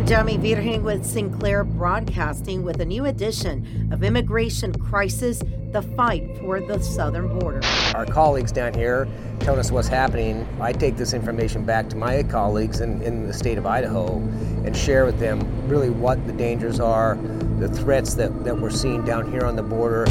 I'm Jamie Virgen with Sinclair Broadcasting with a new edition of Immigration Crisis The Fight for the Southern Border. Our colleagues down here telling us what's happening. I take this information back to my colleagues in, in the state of Idaho and share with them really what the dangers are, the threats that, that we're seeing down here on the border.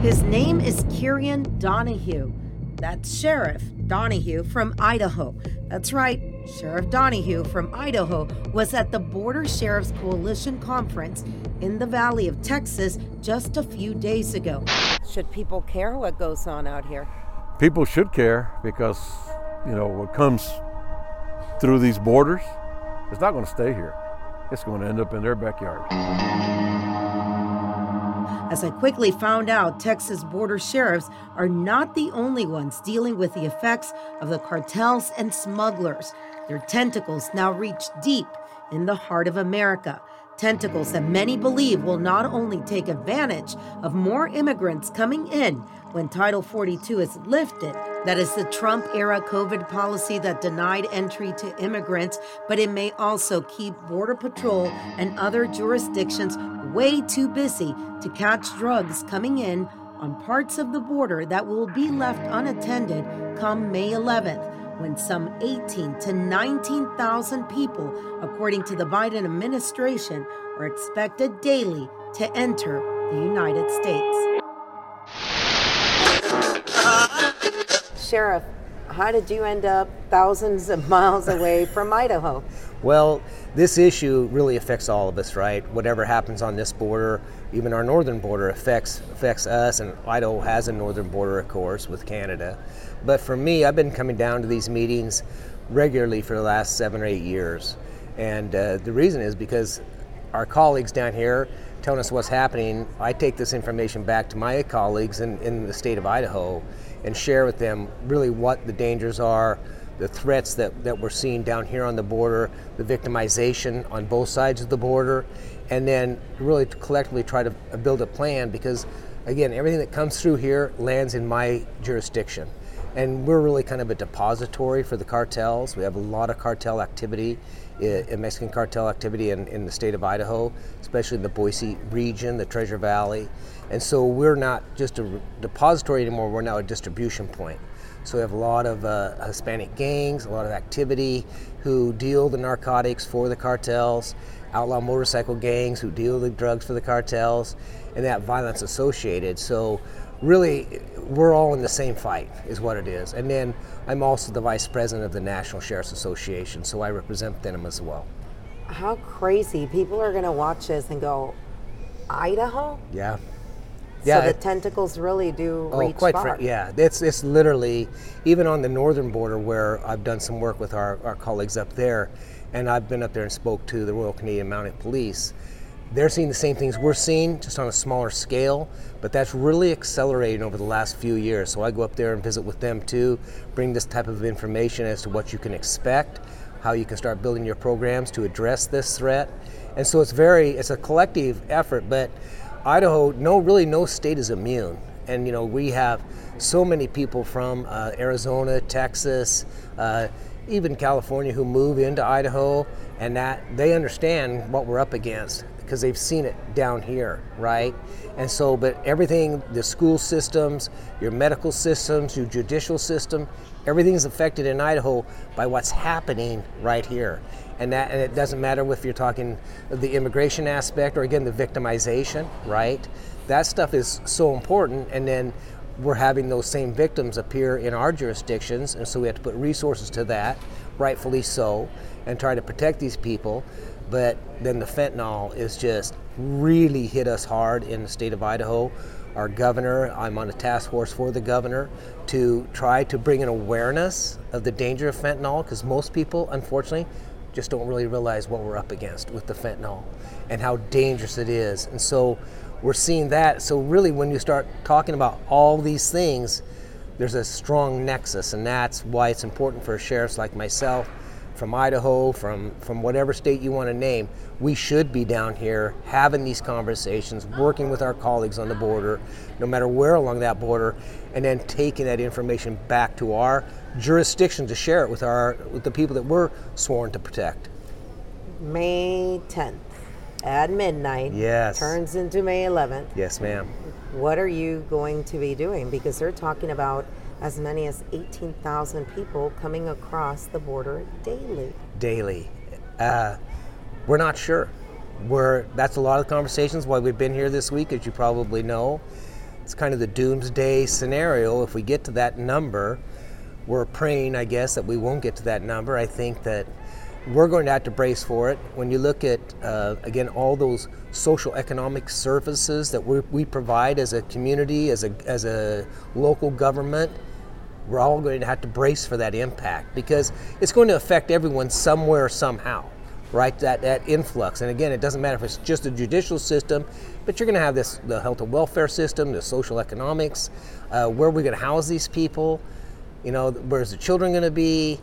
His name is Kieran Donahue. That's Sheriff Donahue from Idaho. That's right, Sheriff Donahue from Idaho was at the Border Sheriffs Coalition Conference in the Valley of Texas just a few days ago. Should people care what goes on out here? People should care because, you know, what comes through these borders, it's not going to stay here. It's going to end up in their backyard. As I quickly found out, Texas border sheriffs are not the only ones dealing with the effects of the cartels and smugglers. Their tentacles now reach deep in the heart of America. Tentacles that many believe will not only take advantage of more immigrants coming in when Title 42 is lifted, that is the Trump era COVID policy that denied entry to immigrants, but it may also keep Border Patrol and other jurisdictions way too busy to catch drugs coming in on parts of the border that will be left unattended come May 11th when some 18 to 19,000 people, according to the Biden administration, are expected daily to enter the United States. Sheriff, how did you end up thousands of miles away from Idaho? Well, this issue really affects all of us, right? Whatever happens on this border, even our northern border affects affects us, and Idaho has a northern border, of course, with Canada. But for me, I've been coming down to these meetings regularly for the last seven or eight years, and uh, the reason is because our colleagues down here telling us what's happening. I take this information back to my colleagues in, in the state of Idaho and share with them really what the dangers are, the threats that, that we're seeing down here on the border, the victimization on both sides of the border, and then really collectively try to build a plan because, again, everything that comes through here lands in my jurisdiction. And we're really kind of a depository for the cartels. We have a lot of cartel activity, uh, Mexican cartel activity in, in the state of Idaho, especially in the Boise region, the Treasure Valley. And so we're not just a depository anymore, we're now a distribution point. So we have a lot of uh, Hispanic gangs, a lot of activity who deal the narcotics for the cartels, outlaw motorcycle gangs who deal the drugs for the cartels, and that violence associated. So really, we're all in the same fight, is what it is. And then I'm also the vice president of the National Sheriff's Association, so I represent them as well. How crazy. People are going to watch this and go, Idaho? Yeah. Yeah, so the tentacles really do oh, reach quite far. Fr- yeah, it's it's literally even on the northern border where I've done some work with our, our colleagues up there, and I've been up there and spoke to the Royal Canadian Mounted Police. They're seeing the same things we're seeing, just on a smaller scale, but that's really accelerating over the last few years. So I go up there and visit with them too, bring this type of information as to what you can expect, how you can start building your programs to address this threat. And so it's very, it's a collective effort, but Idaho, no, really, no state is immune. And you know, we have so many people from uh, Arizona, Texas, uh, even California who move into Idaho, and that they understand what we're up against because they've seen it down here, right? And so, but everything, the school systems, your medical systems, your judicial system, everything's affected in Idaho by what's happening right here. And that and it doesn't matter if you're talking the immigration aspect or again the victimization right? That stuff is so important and then we're having those same victims appear in our jurisdictions and so we have to put resources to that rightfully so and try to protect these people but then the fentanyl is just really hit us hard in the state of idaho our governor i'm on a task force for the governor to try to bring an awareness of the danger of fentanyl because most people unfortunately just don't really realize what we're up against with the fentanyl and how dangerous it is. And so we're seeing that. So, really, when you start talking about all these things, there's a strong nexus, and that's why it's important for sheriffs like myself from Idaho, from, from whatever state you want to name, we should be down here having these conversations, working with our colleagues on the border, no matter where along that border, and then taking that information back to our jurisdiction to share it with our with the people that we're sworn to protect. May 10th at midnight. Yes. Turns into May 11th. Yes, ma'am. What are you going to be doing? Because they're talking about as many as 18,000 people coming across the border daily. Daily. Uh, we're not sure. We're, that's a lot of conversations why we've been here this week, as you probably know. It's kind of the doomsday scenario. If we get to that number, we're praying, I guess, that we won't get to that number. I think that we're going to have to brace for it. When you look at, uh, again, all those social economic services that we, we provide as a community, as a, as a local government, we're all going to have to brace for that impact because it's going to affect everyone somewhere, somehow, right? That, that influx. And again, it doesn't matter if it's just the judicial system, but you're going to have this the health and welfare system, the social economics, uh, where are we going to house these people? You know, where's the children going to be?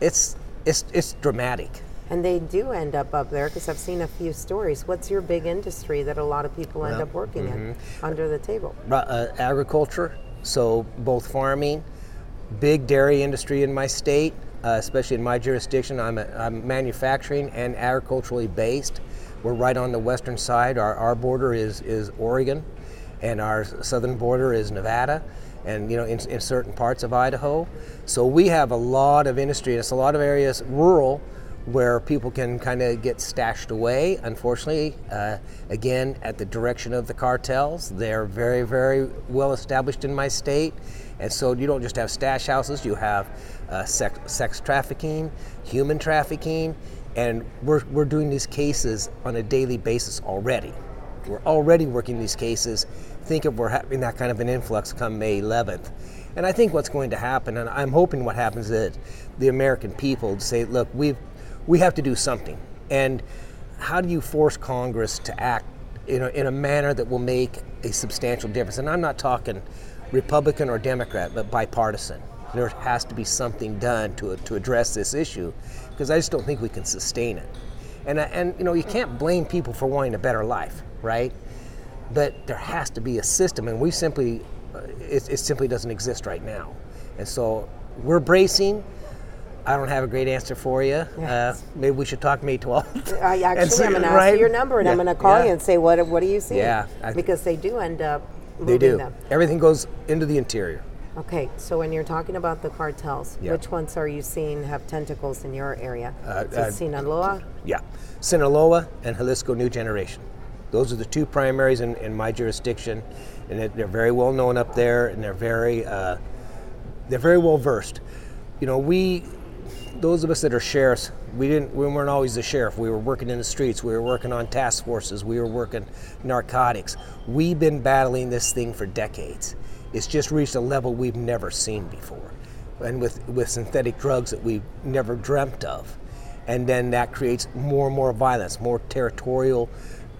It's, it's, it's dramatic. And they do end up up there because I've seen a few stories. What's your big industry that a lot of people end Well, up working in under the table? uh, agriculture, so both farming, big dairy industry in my state, uh, especially in my jurisdiction. I'm, a, I'm manufacturing and agriculturally based. We're right on the western side. Our, our border is, is Oregon, and our southern border is Nevada, and you know in, in certain parts of Idaho. So we have a lot of industry. It's a lot of areas rural where people can kind of get stashed away. Unfortunately, uh, again, at the direction of the cartels, they're very, very well established in my state. And so you don't just have stash houses, you have uh, sex, sex trafficking, human trafficking, and we're, we're doing these cases on a daily basis already. We're already working these cases. Think if we're having that kind of an influx come May 11th. And I think what's going to happen, and I'm hoping what happens is the American people say, look, we've, we have to do something. And how do you force Congress to act in a, in a manner that will make a substantial difference? And I'm not talking Republican or Democrat, but bipartisan. There has to be something done to, to address this issue because I just don't think we can sustain it. And, uh, and you know, you can't blame people for wanting a better life, right? But there has to be a system, and we simply, uh, it, it simply doesn't exist right now. And so we're bracing. I don't have a great answer for you. Uh, maybe we should talk May 12th. I actually, see- I'm going to ask right? you your number and I'm going to call yeah. you and say, what, what do you see? Yeah, I- because they do end up They do. them. Everything goes into the interior. Okay, so when you're talking about the cartels, Yeah. which ones are you seeing have tentacles in your area? Uh, uh, Sinaloa? Yeah, Sinaloa and Jalisco New Generation. Those are the two primaries in, in my jurisdiction, and it, they're very well known up there, and they're very uh, they're very well versed. You know, we those of us that are sheriffs, we didn't we weren't always the sheriff. We were working in the streets. We were working on task forces. We were working narcotics. We've been battling this thing for decades. It's just reached a level we've never seen before, and with with synthetic drugs that we've never dreamt of and then that creates more and more violence, more territorial,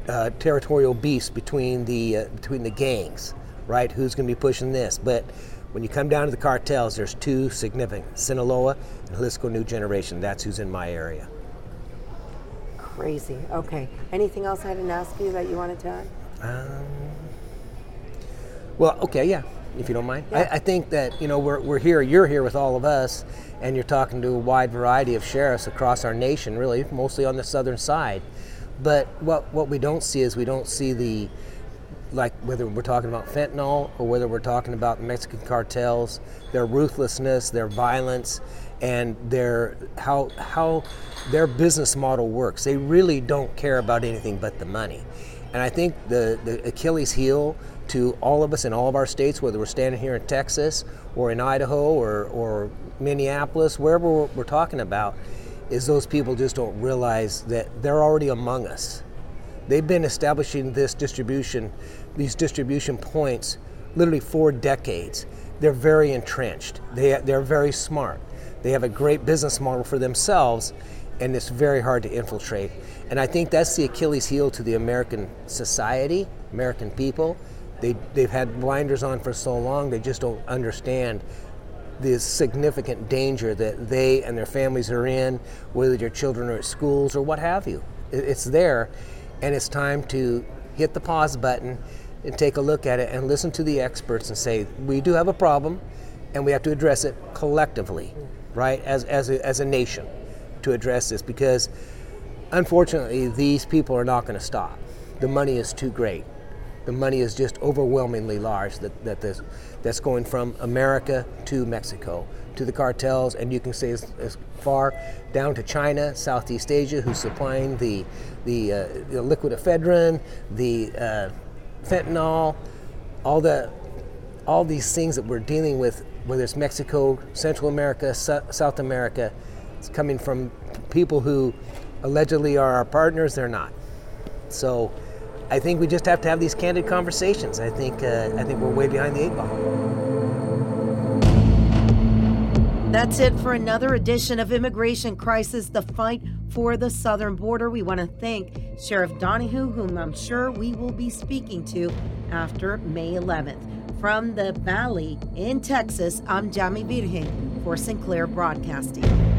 uh, territorial beefs between the uh, between the gangs, right? Who's going to be pushing this? But when you come down to the cartels, there's two significant: Sinaloa and Jalisco New Generation. That's who's in my area. Crazy. Okay. Anything else I didn't ask you that you wanted to add? Um, well, okay, yeah, if you don't mind. Yeah. I, I think that you know we're, we're here. You're here with all of us, and you're talking to a wide variety of sheriffs across our nation, really, mostly on the southern side. But what what we don't see is we don't see the like whether we're talking about fentanyl or whether we're talking about Mexican cartels, their ruthlessness, their violence, and their how how their business model works. They really don't care about anything but the money. And I think the, the Achilles heel to all of us in all of our states, whether we're standing here in Texas or in Idaho or, or Minneapolis, wherever we're, we're talking about, is those people just don't realize that they're already among us. They've been establishing this distribution, these distribution points, literally for decades. They're very entrenched. They, they're very smart. They have a great business model for themselves, and it's very hard to infiltrate. And I think that's the Achilles heel to the American society, American people. They, they've had blinders on for so long, they just don't understand the significant danger that they and their families are in, whether your children are at schools or what have you. It- It's there, and it's time to hit the pause button and take a look at it and listen to the experts and say, we do have a problem, and we have to address it collectively, right, as, as, a, as a nation to address this because unfortunately, these people are not going to stop. The money is too great. The money is just overwhelmingly large that, that this, that's going from America to Mexico to the cartels, and you can say as, as far down to China, Southeast Asia, who's supplying the, the, uh, the liquid ephedrine, the uh, fentanyl, all the all these things that we're dealing with, whether it's Mexico, Central America, South America, it's coming from people who allegedly are our partners. They're not. So I think we just have to have these candid conversations. I think uh, I think we're way behind the eight ball. That's it for another edition of Immigration Crisis: The Fight for the Southern Border. We want to thank Sheriff Donahue, whom I'm sure we will be speaking to after May 11th. From the Valley in Texas, I'm Jamie Virgen for Sinclair Broadcasting.